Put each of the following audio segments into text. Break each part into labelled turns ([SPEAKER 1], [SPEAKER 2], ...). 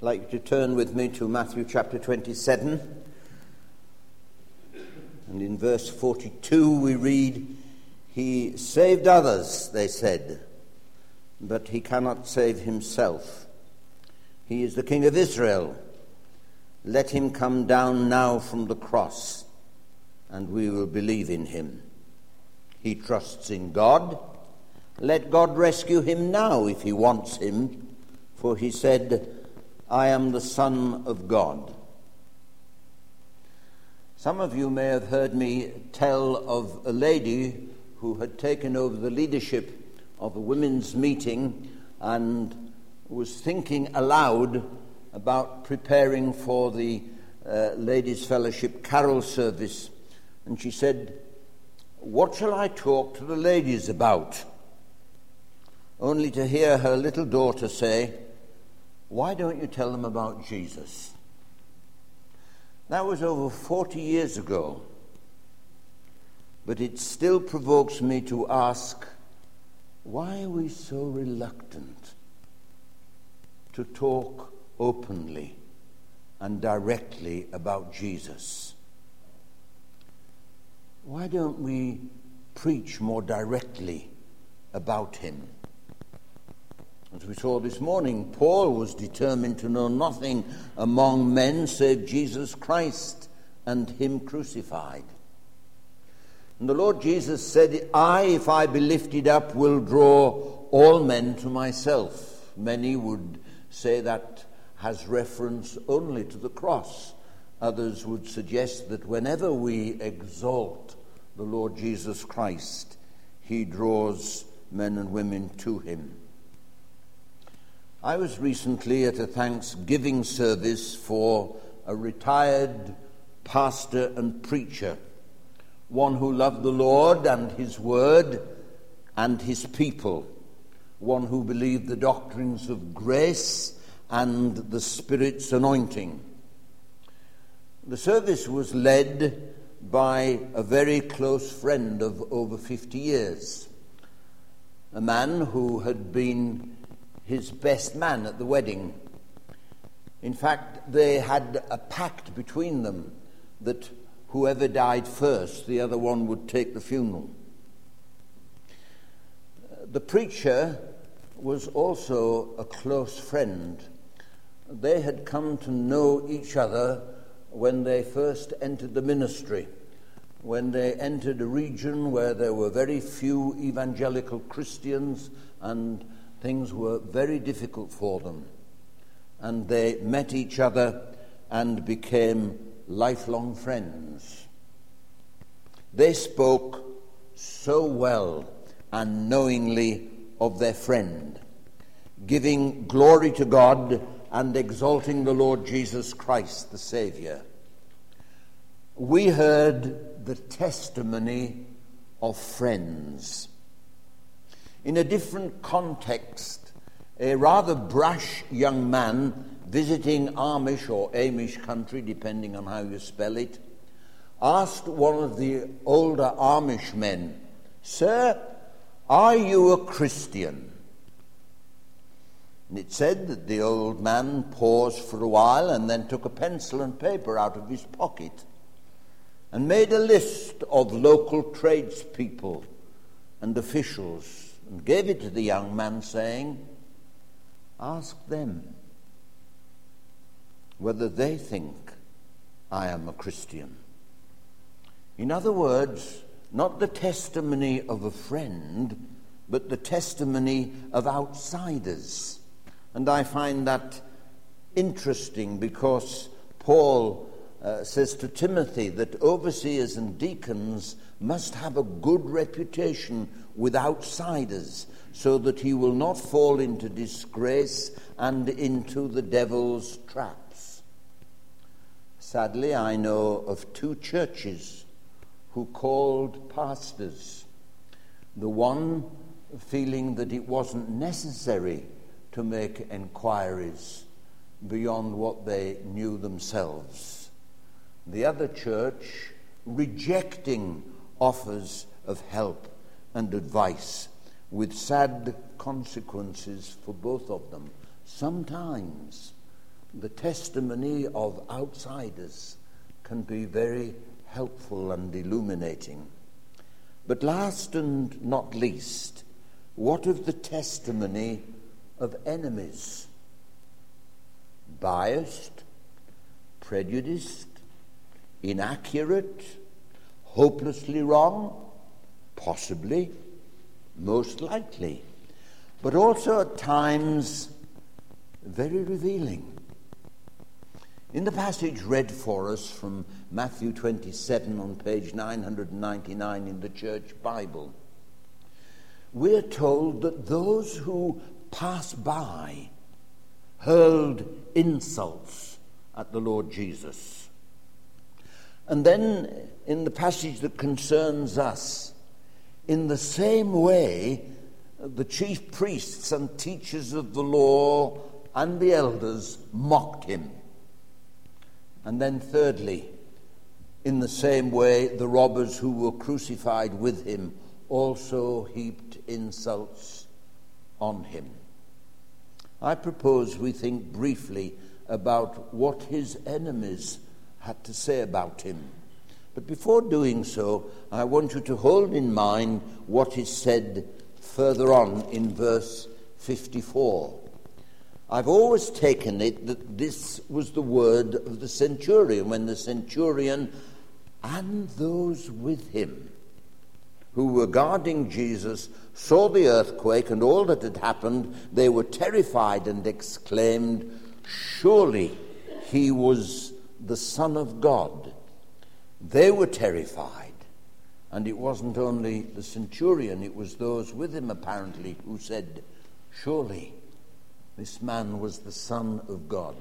[SPEAKER 1] I'd like you to turn with me to Matthew chapter 27. And in verse 42 we read, He saved others, they said, but he cannot save himself. He is the King of Israel. Let him come down now from the cross, and we will believe in him. He trusts in God. Let God rescue him now if he wants him, for he said, I am the Son of God. Some of you may have heard me tell of a lady who had taken over the leadership of a women's meeting and was thinking aloud about preparing for the uh, Ladies' Fellowship carol service. And she said, What shall I talk to the ladies about? Only to hear her little daughter say, Why don't you tell them about Jesus? That was over 40 years ago. But it still provokes me to ask, why are we so reluctant to talk openly and directly about Jesus? Why don't we preach more directly about him? As we saw this morning, Paul was determined to know nothing among men save Jesus Christ and Him crucified. And the Lord Jesus said, I, if I be lifted up, will draw all men to myself. Many would say that has reference only to the cross. Others would suggest that whenever we exalt the Lord Jesus Christ, he draws men and women to him. I was recently at a Thanksgiving service for a retired pastor and preacher, one who loved the Lord and His Word and His people, one who believed the doctrines of grace and the Spirit's anointing. The service was led by a very close friend of over 50 years, a man who had been his best man at the wedding. In fact, they had a pact between them that whoever died first, the other one would take the funeral. The preacher was also a close friend. They had come to know each other when they first entered the ministry, when they entered a region where there were very few evangelical Christians and things were very difficult for them. And they met each other and became lifelong friends. They spoke so well and knowingly of their friend, giving glory to God and exalting the Lord Jesus Christ, the Savior. We heard the testimony of friends in a different context, a rather brash young man visiting Amish or Amish country, depending on how you spell it, asked one of the older Amish men, Sir, are you a Christian? And it said that the old man paused for a while and then took a pencil and paper out of his pocket and made a list of local tradespeople and officials and gave it to the young man, saying, Ask them whether they think I am a Christian. In other words, not the testimony of a friend, but the testimony of outsiders. And I find that interesting because Paul uh, says to Timothy that overseers and deacons must have a good reputation with outsiders so that he will not fall into disgrace and into the devil's traps. Sadly, I know of two churches who called pastors, the one feeling that it wasn't necessary to make enquiries beyond what they knew themselves. The other church rejecting offers of help and advice with sad consequences for both of them. Sometimes the testimony of outsiders can be very helpful and illuminating. But last and not least, what of the testimony of enemies? Biased, prejudiced, inaccurate, hopelessly wrong? Possibly, most likely. But also at times very revealing. In the passage read for us from Matthew 27 on page 999 in the Church Bible, we're told that those who pass by hurled insults at the Lord Jesus. And then in the passage that concerns us, in the same way, the chief priests and teachers of the law and the elders mocked him. And then, thirdly, in the same way, the robbers who were crucified with him also heaped insults on him. I propose we think briefly about what his enemies had to say about him. But before doing so, I want you to hold in mind what is said further on in verse 54. I've always taken it that this was the word of the centurion when the centurion and those with him who were guarding Jesus saw the earthquake and all that had happened. They were terrified and exclaimed, Surely he was the Son of God. They were terrified. And it wasn't only the centurion, it was those with him apparently who said, Surely this man was the Son of God.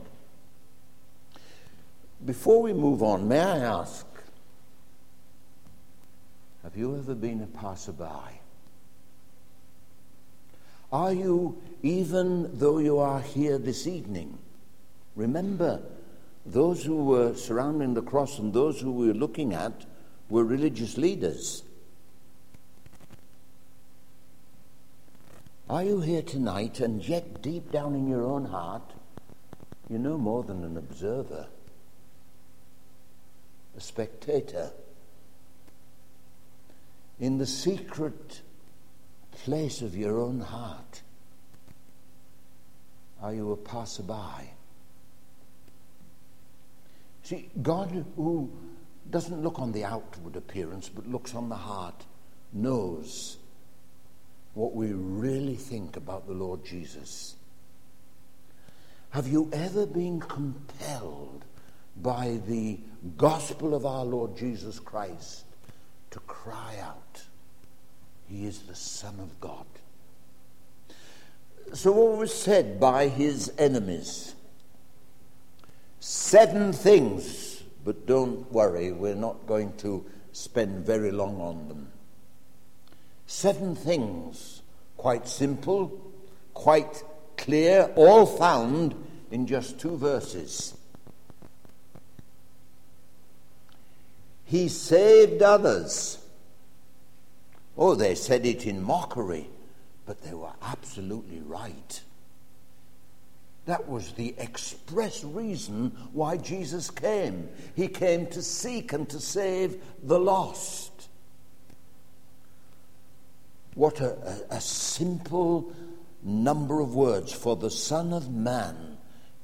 [SPEAKER 1] Before we move on, may I ask have you ever been a passerby? Are you, even though you are here this evening, remember those who were surrounding the cross and those who we were looking at were religious leaders. Are you here tonight and yet deep down in your own heart, you're no more than an observer, a spectator? In the secret place of your own heart, are you a passerby? See, God, who doesn't look on the outward appearance but looks on the heart, knows what we really think about the Lord Jesus. Have you ever been compelled by the gospel of our Lord Jesus Christ to cry out, He is the Son of God? So, what was said by his enemies? Seven things, but don't worry, we're not going to spend very long on them. Seven things, quite simple, quite clear, all found in just two verses. He saved others. Oh, they said it in mockery, but they were absolutely right. That was the express reason why Jesus came. He came to seek and to save the lost. What a, a, a simple number of words. For the Son of Man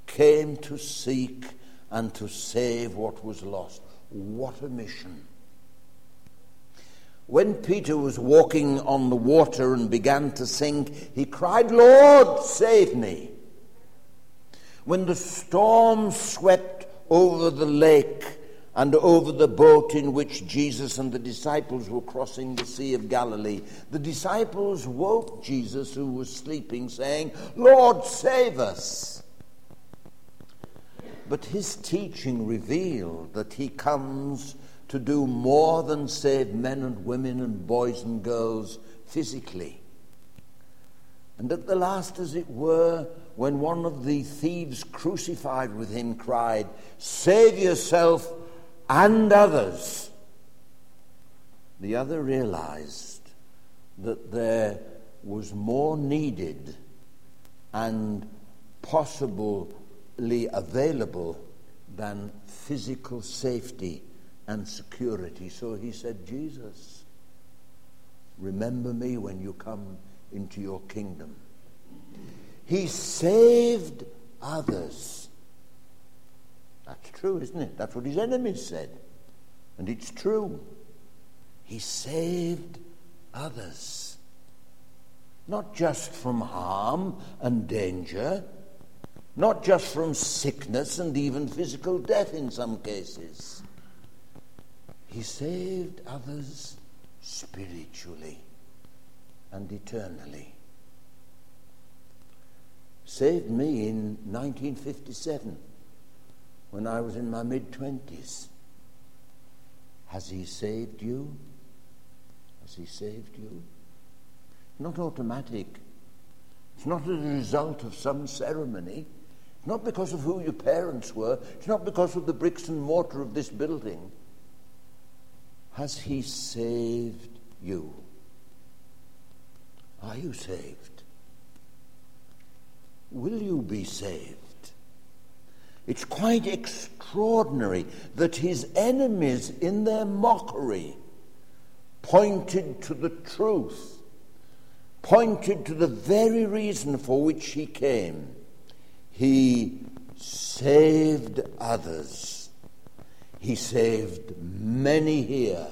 [SPEAKER 1] came to seek and to save what was lost. What a mission. When Peter was walking on the water and began to sink, he cried, Lord, save me. When the storm swept over the lake, and over the boat in which Jesus and the disciples were crossing the Sea of Galilee. The disciples woke Jesus, who was sleeping, saying, Lord, save us. But his teaching revealed that he comes to do more than save men and women and boys and girls physically. And at the last, as it were, when one of the thieves crucified with him cried, Save yourself and others, the other realized that there was more needed and possibly available than physical safety and security. So he said, Jesus, remember me when you come into your kingdom. He saved others. That's true, isn't it? That's what his enemies said. And it's true. He saved others. Not just from harm and danger, not just from sickness and even physical death in some cases. He saved others spiritually and eternally. Saved me in 1957 when I was in my mid 20s. Has He saved you? Has He saved you? Not automatic. It's not as a result of some ceremony. It's not because of who your parents were. It's not because of the bricks and mortar of this building. Has He saved you? Are you saved? Will you be saved? It's quite extraordinary that his enemies, in their mockery, pointed to the truth, pointed to the very reason for which he came. He saved others. He saved many here.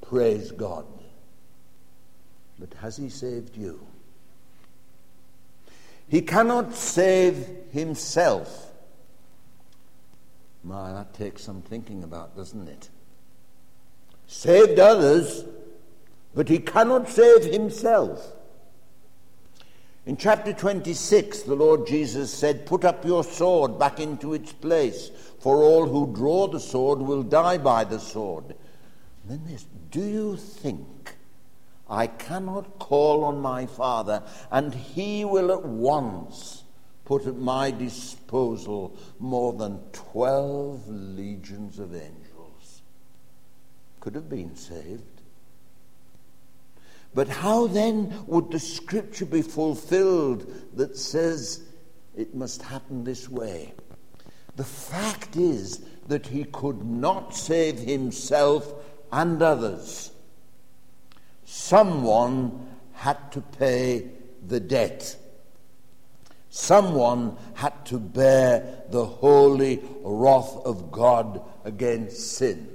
[SPEAKER 1] Praise God. But has he saved you? He cannot save himself. My, that takes some thinking about, doesn't it? Saved others, but he cannot save himself. In chapter 26, the Lord Jesus said, Put up your sword back into its place, for all who draw the sword will die by the sword. And then this, do you think I cannot call on my Father, and he will at once put at my disposal more than 12 legions of angels? Could have been saved. But how then would the scripture be fulfilled that says it must happen this way? The fact is that he could not save himself and others. Someone had to pay the debt. Someone had to bear the holy wrath of God against sin.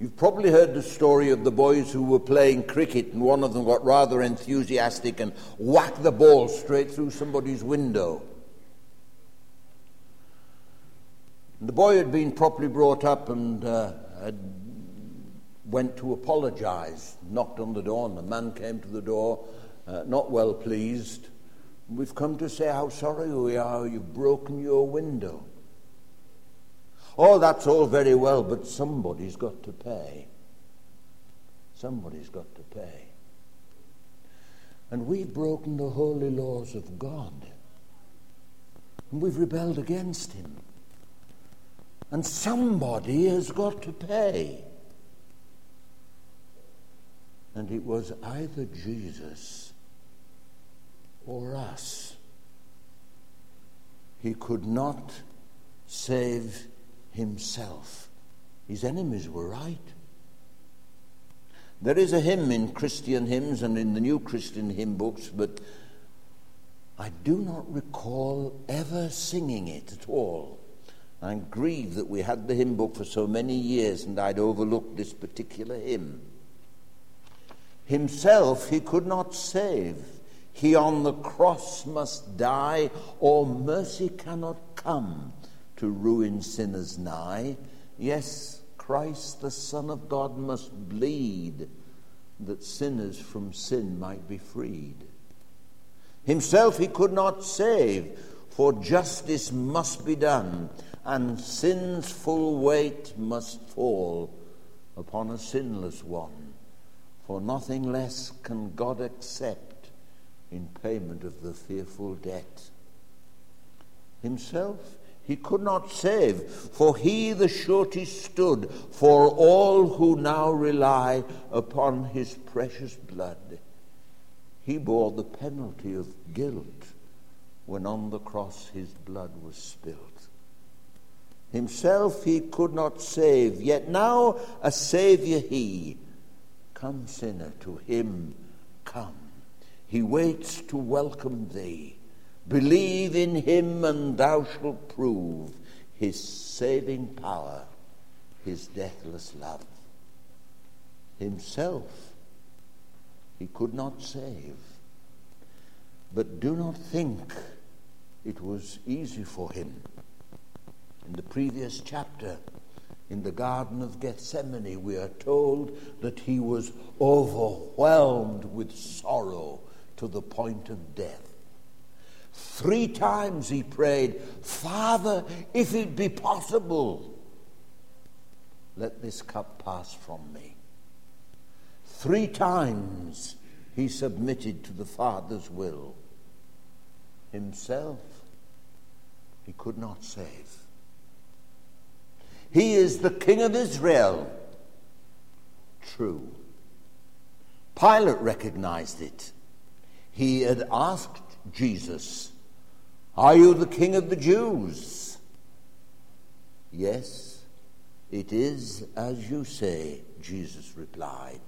[SPEAKER 1] You've probably heard the story of the boys who were playing cricket and one of them got rather enthusiastic and whacked the ball straight through somebody's window. The boy had been properly brought up and uh, had went to apologize, knocked on the door, and the man came to the door, uh, not well pleased. We've come to say how sorry we are you've broken your window. Oh, that's all very well, but somebody's got to pay. Somebody's got to pay. And we've broken the holy laws of God. And we've rebelled against Him. And somebody has got to pay. And it was either Jesus or us. He could not save himself. His enemies were right. There is a hymn in Christian hymns and in the New Christian hymn books, but I do not recall ever singing it at all. I'm grieved that we had the hymn book for so many years and I'd overlooked this particular hymn. Himself he could not save. He on the cross must die, or mercy cannot come to ruin sinners nigh. Yes, Christ, the Son of God, must bleed that sinners from sin might be freed. Himself he could not save, for justice must be done, and sin's full weight must fall upon a sinless one. For nothing less can God accept in payment of the fearful debt. Himself he could not save, for he the surety stood for all who now rely upon his precious blood. He bore the penalty of guilt when on the cross his blood was spilled. Himself he could not save, yet now a Saviour he. Come, sinner, to him come. He waits to welcome thee. Believe in him, and thou shalt prove his saving power, his deathless love. Himself he could not save. But do not think it was easy for him. In the previous chapter, in the Garden of Gethsemane, we are told that he was overwhelmed with sorrow to the point of death. Three times he prayed, Father, if it be possible, let this cup pass from me. Three times he submitted to the Father's will. Himself, he could not save. He is the King of Israel. True. Pilate recognized it. He had asked Jesus, Are you the King of the Jews? Yes, it is as you say, Jesus replied.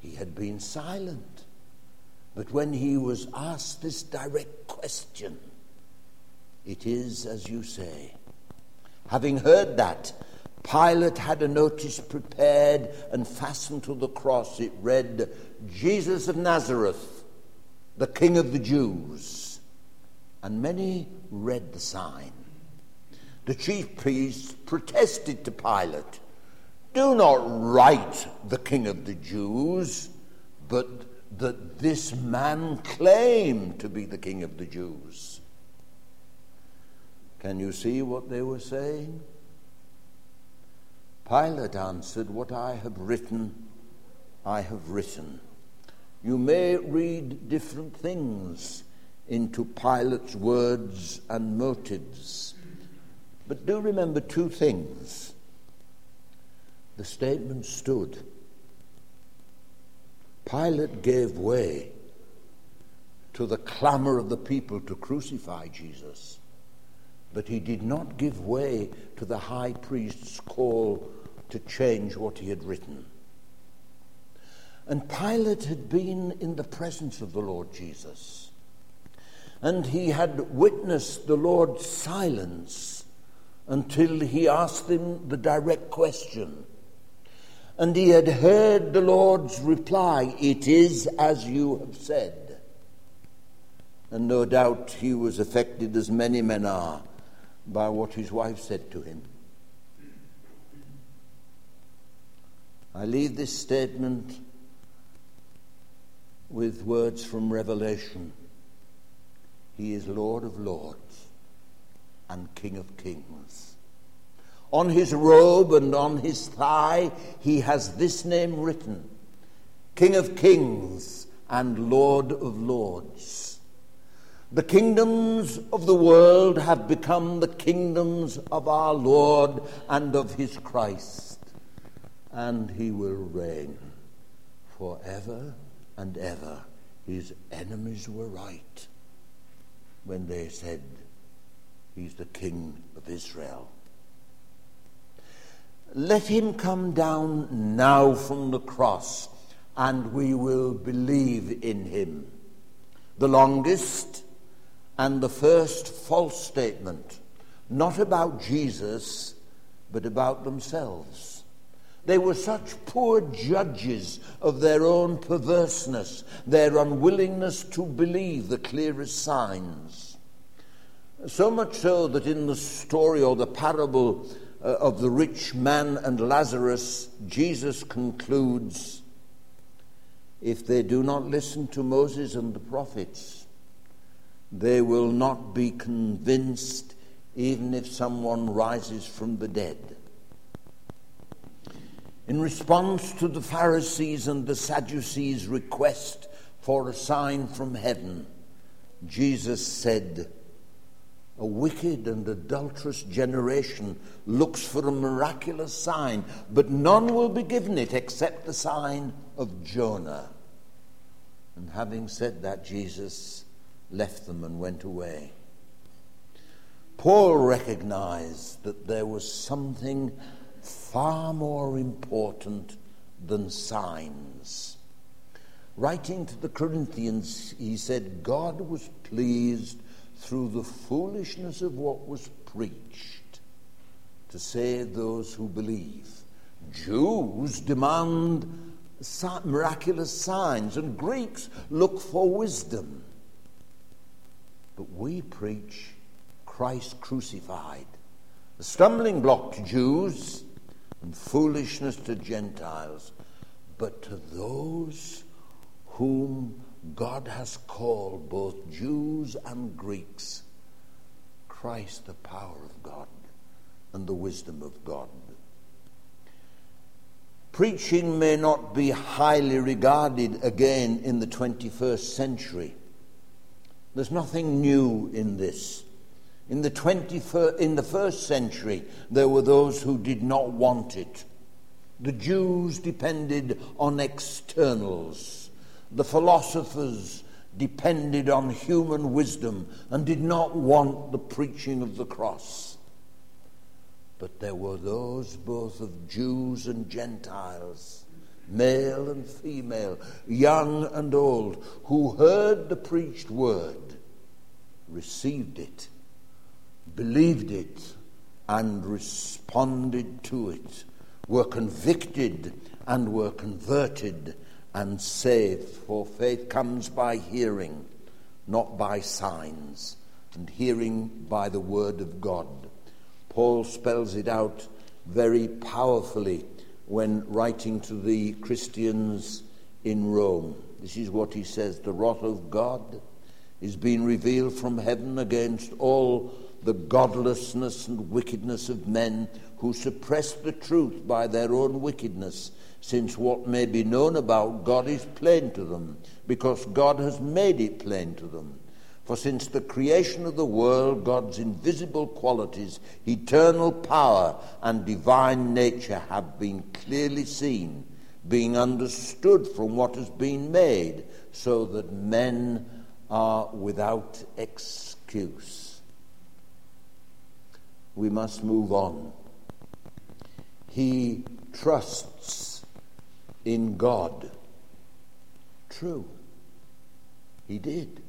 [SPEAKER 1] He had been silent. But when he was asked this direct question, it is as you say. Having heard that, Pilate had a notice prepared and fastened to the cross. It read, Jesus of Nazareth, the King of the Jews. And many read the sign. The chief priests protested to Pilate Do not write the King of the Jews, but that this man claimed to be the King of the Jews. Can you see what they were saying? Pilate answered, What I have written, I have written. You may read different things into Pilate's words and motives, but do remember two things. The statement stood. Pilate gave way to the clamor of the people to crucify Jesus. But he did not give way to the high priest's call to change what he had written. And Pilate had been in the presence of the Lord Jesus. And he had witnessed the Lord's silence until he asked him the direct question. And he had heard the Lord's reply, It is as you have said. And no doubt he was affected, as many men are, by what his wife said to him. I leave this statement with words from Revelation. He is Lord of lords and King of kings. On his robe and on his thigh, he has this name written King of kings and Lord of lords. The kingdoms of the world have become the kingdoms of our Lord and of his Christ, and he will reign forever and ever. His enemies were right when they said he's the king of Israel. Let him come down now from the cross, and we will believe in him. The longest and the first false statement, not about Jesus, but about themselves. They were such poor judges of their own perverseness, their unwillingness to believe the clearest signs. So much so that in the story or the parable uh, of the rich man and Lazarus, Jesus concludes if they do not listen to Moses and the prophets, they will not be convinced even if someone rises from the dead. In response to the Pharisees and the Sadducees' request for a sign from heaven, Jesus said, A wicked and adulterous generation looks for a miraculous sign, but none will be given it except the sign of Jonah. And having said that, Jesus left them and went away. Paul recognized that there was something far more important than signs. Writing to the Corinthians, he said, God was pleased through the foolishness of what was preached to save those who believe. Jews demand miraculous signs, and Greeks look for wisdom. But we preach Christ crucified, a stumbling block to Jews and foolishness to Gentiles, but to those whom God has called, both Jews and Greeks, Christ, the power of God and the wisdom of God. Preaching may not be highly regarded again in the 21st century. There's nothing new in this. In the, 21st, in the first century, there were those who did not want it. The Jews depended on externals. The philosophers depended on human wisdom and did not want the preaching of the cross. But there were those both of Jews and Gentiles, male and female, young and old, who heard the preached word, received it believed it and responded to it, were convicted and were converted and saved. For faith comes by hearing, not by signs, and hearing by the word of God. Paul spells it out very powerfully when writing to the Christians in Rome. This is what he says The wrath of God is being revealed from heaven against all the godlessness and wickedness of men who suppress the truth by their own wickedness, since what may be known about God is plain to them, because God has made it plain to them. For since the creation of the world, God's invisible qualities, eternal power, and divine nature have been clearly seen, being understood from what has been made, so that men are without excuse we must move on. He trusts in God. True. He did.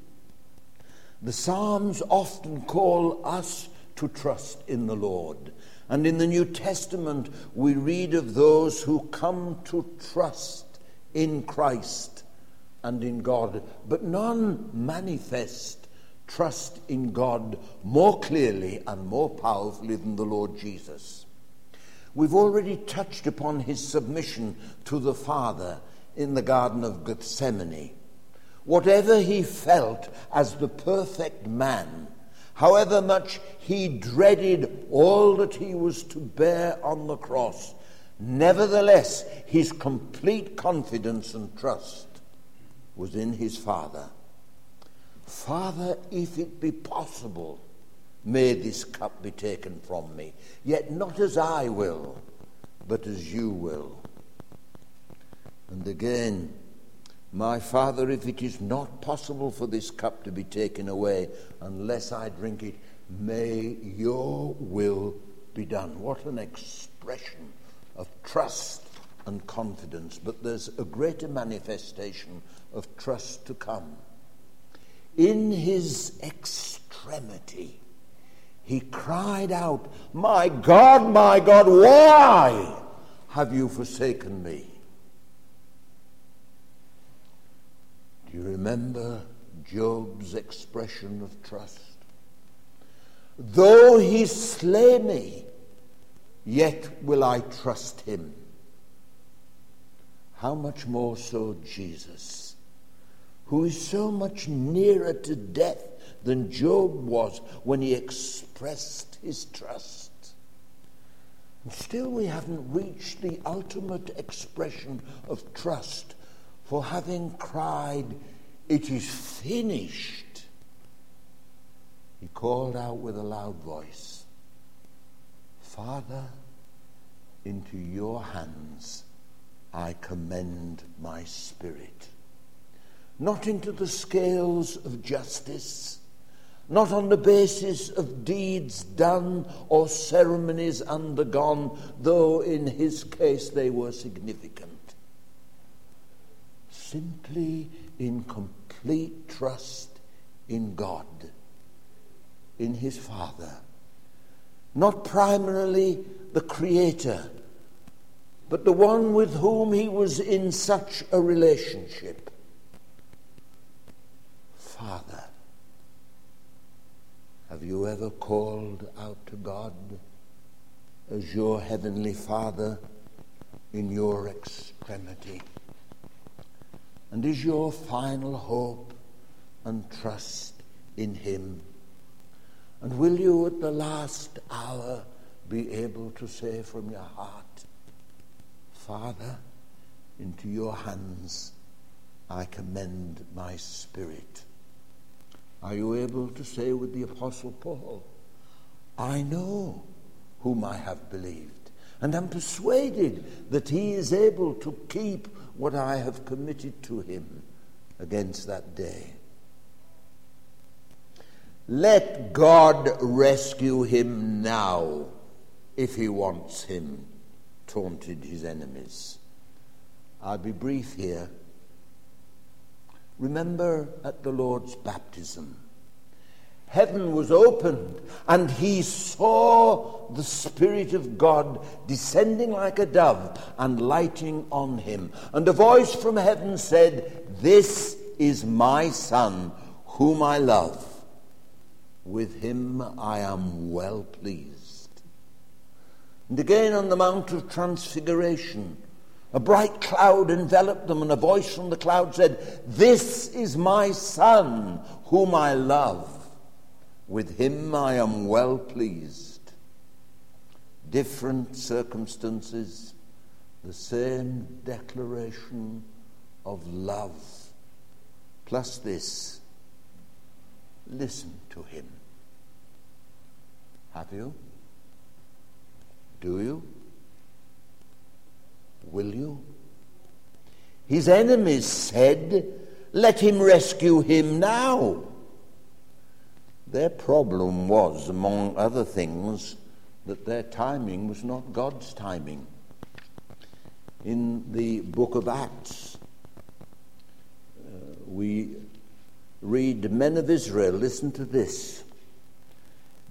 [SPEAKER 1] The Psalms often call us to trust in the Lord. And in the New Testament, we read of those who come to trust in Christ and in God, but none manifest trust in God more clearly and more powerfully than the Lord Jesus. We've already touched upon his submission to the Father in the Garden of Gethsemane. Whatever he felt as the perfect man, however much he dreaded all that he was to bear on the cross, nevertheless, his complete confidence and trust was in his Father. Father, if it be possible, may this cup be taken from me. Yet not as I will, but as you will. And again, my Father, if it is not possible for this cup to be taken away unless I drink it, may your will be done. What an expression of trust and confidence. But there's a greater manifestation of trust to come in his extremity, he cried out, My God, my God, why have you forsaken me? Do you remember Job's expression of trust? Though he slay me, yet will I trust him. How much more so Jesus? who is so much nearer to death than Job was when he expressed his trust. And still, we haven't reached the ultimate expression of trust for having cried, It is finished. He called out with a loud voice, Father, into your hands I commend my spirit. not into the scales of justice, not on the basis of deeds done or ceremonies undergone, though in his case they were significant. Simply in complete trust in God, in his Father. Not primarily the Creator, but the one with whom he was in such a relationship. Father. Have you ever called out to God as your heavenly Father in your extremity? And is your final hope and trust in Him? And will you at the last hour be able to say from your heart, Father, into your hands I commend my spirit? Are you able to say with the Apostle Paul, I know whom I have believed, and am persuaded that he is able to keep what I have committed to him against that day? Let God rescue him now if he wants him, taunted his enemies. I'll be brief here Remember at the Lord's baptism, heaven was opened and he saw the Spirit of God descending like a dove and lighting on him. And a voice from heaven said, This is my Son, whom I love. With him I am well pleased. And again on the Mount of Transfiguration, a bright cloud enveloped them, and a voice from the cloud said, This is my Son, whom I love. With him I am well pleased. Different circumstances, the same declaration of love. Plus this listen to him. Have you? Do you? Will you? His enemies said, Let him rescue him now. Their problem was, among other things, that their timing was not God's timing. In the book of Acts, uh, we read, Men of Israel, listen to this.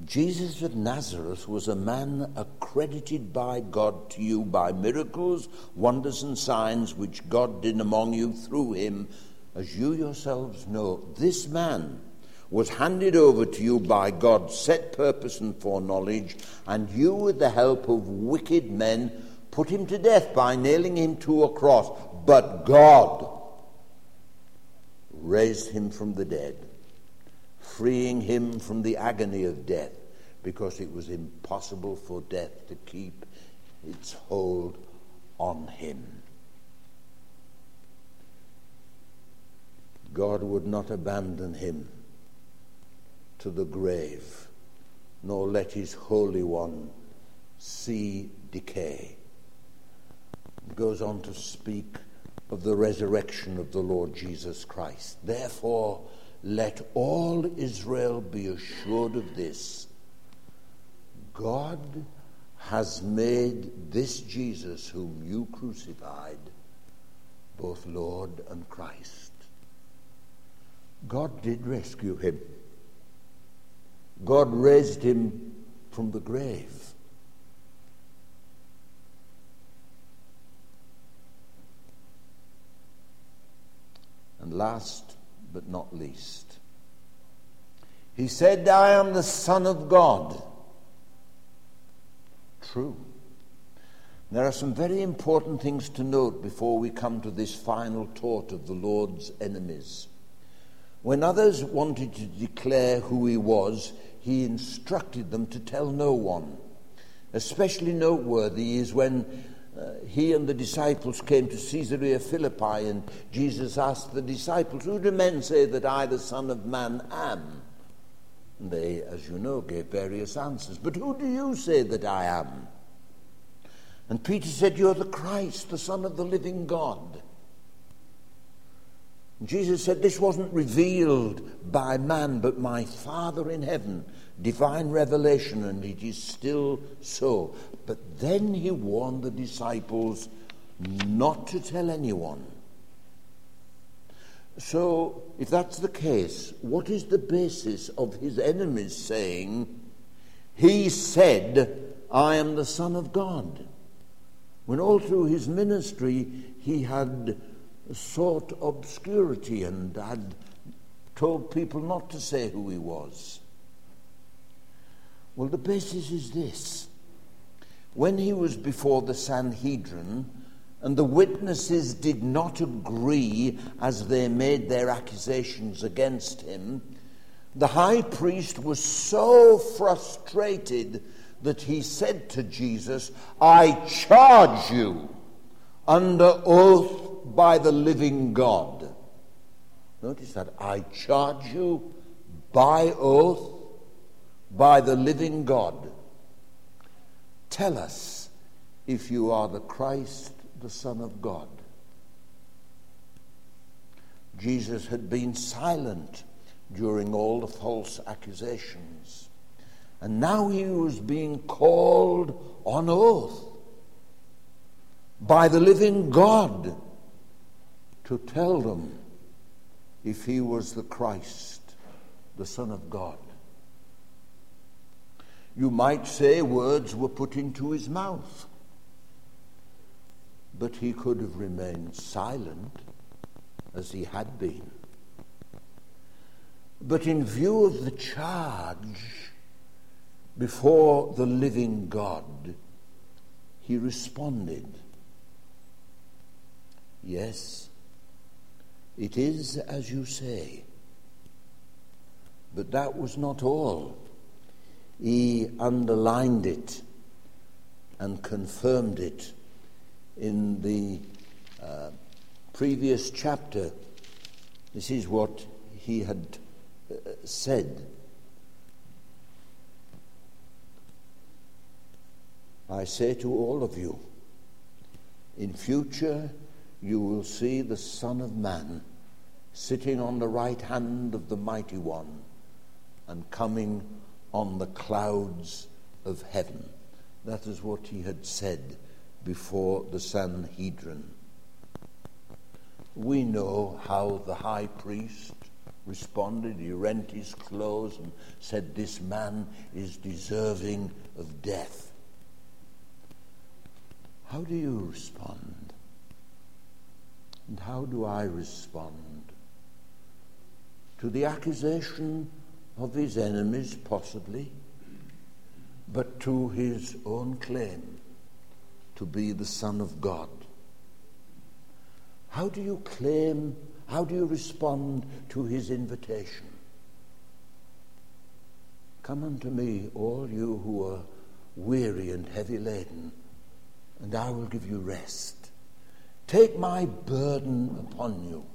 [SPEAKER 1] Jesus of Nazareth was a man accredited by God to you by miracles, wonders, and signs which God did among you through him, as you yourselves know. This man was handed over to you by God's set purpose and foreknowledge, and you, with the help of wicked men, put him to death by nailing him to a cross. But God raised him from the dead freeing him from the agony of death because it was impossible for death to keep its hold on him. God would not abandon him to the grave, nor let his Holy One see decay. Goes on to speak of the resurrection of the Lord Jesus Christ. Therefore, let all Israel be assured of this God has made this Jesus, whom you crucified, both Lord and Christ. God did rescue him. God raised him from the grave. And last but not least. He said, I am the Son of God. True. There are some very important things to note before we come to this final taunt of the Lord's enemies. When others wanted to declare who he was, he instructed them to tell no one. Especially noteworthy is when uh, he and the disciples came to Caesarea Philippi, and Jesus asked the disciples, Who do men say that I, the Son of Man, am? And they, as you know, gave various answers. But who do you say that I am? And Peter said, You're the Christ, the Son of the living God. Jesus said this wasn't revealed by man, but my Father in heaven. Divine revelation, and it is still so. But then he warned the disciples not to tell anyone. So, if that's the case, what is the basis of his enemies saying, He said, I am the Son of God? When all through his ministry he had sought obscurity and had told people not to say who he was. Well, the basis is this. When he was before the Sanhedrin, and the witnesses did not agree as they made their accusations against him, the high priest was so frustrated that he said to Jesus, I charge you under oath by the living God. Notice that. I charge you by oath by the living God. Tell us if you are the Christ, the Son of God. Jesus had been silent during all the false accusations. And now he was being called on oath by the living God to tell them if he was the Christ, the Son of God. You might say words were put into his mouth, but he could have remained silent as he had been. But in view of the charge before the living God, he responded, Yes, it is as you say. But that was not all. He underlined it and confirmed it in the uh, previous chapter. This is what he had uh, said. I say to all of you, in future you will see the Son of Man sitting on the right hand of the Mighty One and coming on the clouds of heaven. That is what he had said before the Sanhedrin. We know how the high priest responded. He rent his clothes and said, This man is deserving of death. How do you respond? And how do I respond? to the accusation of his enemies, possibly, but to his own claim to be the Son of God. How do you claim, how do you respond to his invitation? Come unto me, all you who are weary and heavy laden, and I will give you rest. Take my burden upon you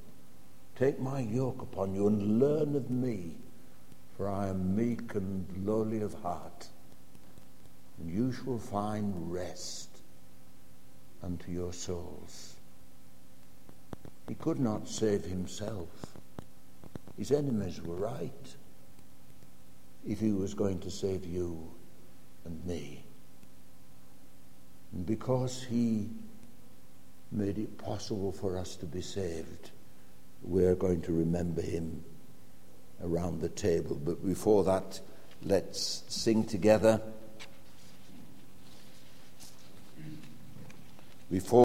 [SPEAKER 1] Take my yoke upon you and learn of me, for I am meek and lowly of heart, and you shall find rest unto your souls. He could not save himself. His enemies were right if he was going to save you and me. And because he made it possible for us to be saved, we're going to remember him around the table. But before that, let's sing together. Before